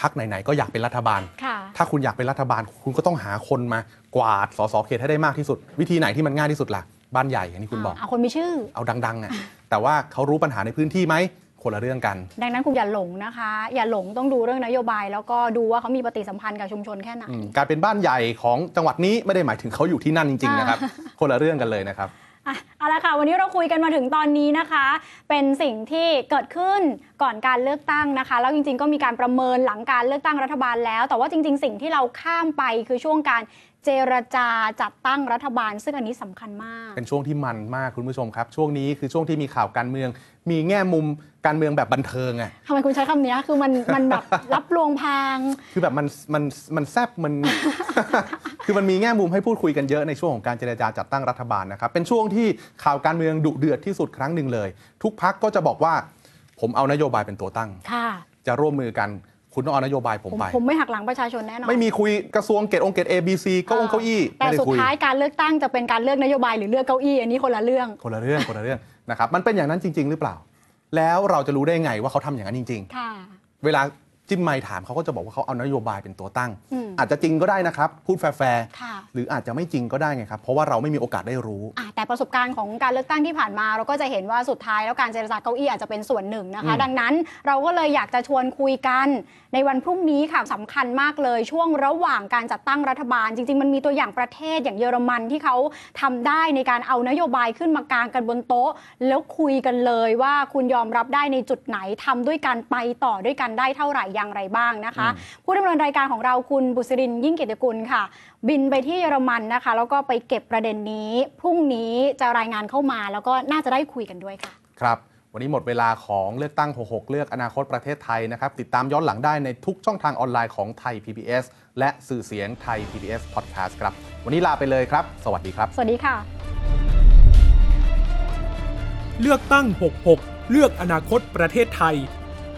[SPEAKER 3] พักไหนๆก็อยากเป็นรัฐบาล
[SPEAKER 4] ค่ะ
[SPEAKER 3] ถ้าคุณอยากเป็นรัฐบาล คุณก็ต้องหาคนมากวาดสสเขตให้ได้มากที่สุด วิธีไหนที่มันง่ายที่สุดล่ะ บ้านใหญ่อย่างที่คุณบอก
[SPEAKER 4] เอาคนมีชื่อ
[SPEAKER 3] เอาดังๆอะแต่ว่าเขารู้ปัญหาในพื้นที่ไหมคนละเรื่องกัน
[SPEAKER 4] ดังนั้นคุณอย่าหลงนะคะ อย่าหลงต้องดูเรื่องนโยบาย แล้วก็ดูว่าเขามีปฏิสัมพันธ์กับชุมชนแค่ไหน
[SPEAKER 3] อืมการเป็นบ้านใหญ่ของจังหวัดนี้ไม่ได้หมายถึงเขาอยู่ที่นั่นจริงๆนะครับคนละเรื่องกันเลยนะครับ
[SPEAKER 4] อะเอาละค่ะ วันนี้เราคุยกันมาถึงตอนนี้นะคะ เป็นสิ่งที่เกิดขึ้นก่อนการเลือกตั้งนะคะ แล้วจริงๆ ก็มีการประเมินหลังการเลือกตั้งรัฐบาลแล้ว แต่ว่าจริง ๆ สิ่งที่เราข้ามไปคือช่วงการ เจรจาจัดตั้งรัฐบาล ซึ่งอันนี้สำคัญมาก
[SPEAKER 3] เป็นช่วงที่มันมากคุณผู้ชมครับ ช่วงนี้คือช่วงที่มีข่าวการเมือง มีแง่มุมการเมืองแบบบันเทิงอะ
[SPEAKER 4] ทำไมคุณใช้คำนี้คือมันมันแบบรับลวงพราง
[SPEAKER 3] คือแบบมันมันมันแซบมัน คือมันมีแง่มุมให้พูดคุยกันเยอะในช่วงของการเจรจาจัดตั้งรัฐบาลนะครับ เป็นช่วงที่ข่าวการเมืองดุเดือดที่สุดครั้งหนึ่งเลย ทุกพักก็จะบอกว่า ผมเอานโยบายเป็นตัวตั้ง
[SPEAKER 4] ค่ะ
[SPEAKER 3] จะร่วมมือกัน คุณต้องเอานโยบายผม
[SPEAKER 4] ผม
[SPEAKER 3] ไป
[SPEAKER 4] ผมไม่หักหลังประชาชนแน่นอน
[SPEAKER 3] ไม่มีคุยกระทรวงเกตองค์เกต A B C เก็องค์เก้าอี้
[SPEAKER 4] แต่
[SPEAKER 3] ไม่ได้
[SPEAKER 4] สุด
[SPEAKER 3] คุย
[SPEAKER 4] ท้ายการเลือกตั้งจะเป็นการเลือกนโยบายหรือเลือกเก้าอี้อันนี้คนละเรื่อง
[SPEAKER 3] คนละเรื่องคนละเรื่องนะครับมันเป็นอย่างนั้นจริง ๆ หรือเปล่า แล้วเราจะรู้ได้ไงว่าเขาทำอย่างนั้นจริง
[SPEAKER 4] ค่ะ
[SPEAKER 3] ๆ เวลา จิ้มไมค์ถามเขาก็จะบอกว่าเขาเอานโยบายเป็นตัวตั้ง
[SPEAKER 4] อืม
[SPEAKER 3] อาจจะจริงก็ได้นะครับ พูดแฟร์
[SPEAKER 4] ค่ะ
[SPEAKER 3] ๆหรืออาจจะไม่จริงก็ได้ไงครับ เพราะว่าเราไม่มีโอกาสได้รู้
[SPEAKER 4] อะแต่ประสบการณ์ของการเลือกตั้งที่ผ่านมา เราก็จะเห็นว่าสุดท้ายแล้วการเจรจาเก้าอี้อาจจะเป็นส่วนหนึ่งนะคะ
[SPEAKER 3] อืม
[SPEAKER 4] ดังนั้นเราก็เลยอยากจะชวนคุยกันในวันพรุ่งนี้ค่ะสำคัญมากเลยช่วงระหว่างการจัดตั้งรัฐบาล จริง ๆ มันมีตัวอย่างประเทศอย่างเยอรมันที่เขาทำได้ในการเอานโยบายขึ้นมากางกันบนโต๊ะ แล้วคุยกันเลยว่าคุณยอมรับได้ในจุดไหนทำด้วยกันไปต่อด้วยกันได้เท่าไหร่อย่างไรบ้างนะคะ ผู้ดำเนินรายการของเราคุณบุษรินทร์ยิ่งเกียรติกุลค่ะ บินไปที่เยอรมันนะคะ แล้วก็ไปเก็บประเด็นนี้ พรุ่งนี้จะรายงานเข้ามา แล้วก็น่าจะได้คุยกันด้วยค่ะ
[SPEAKER 3] ครับ วันนี้หมดเวลาของเลือกตั้ง 66 เลือกอนาคตประเทศไทยนะครับ ติดตามย้อนหลังได้ในทุกช่องทางออนไลน์ของไทย PBS และสื่อเสียงไทย PBS Podcast ครับ วันนี้ลาไปเลยครับ สวัสดีครับ
[SPEAKER 4] สวัสดีค่ะ
[SPEAKER 2] เลือกตั้ง 66 เลือกอนาคตประเทศไทย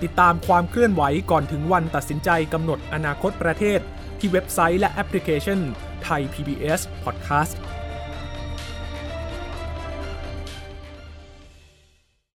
[SPEAKER 2] ติดตามความเคลื่อนไหวก่อนถึงวันตัดสินใจกำหนดอนาคตประเทศ ที่เว็บไซต์และแอปพลิเคชันไทย PBS Podcast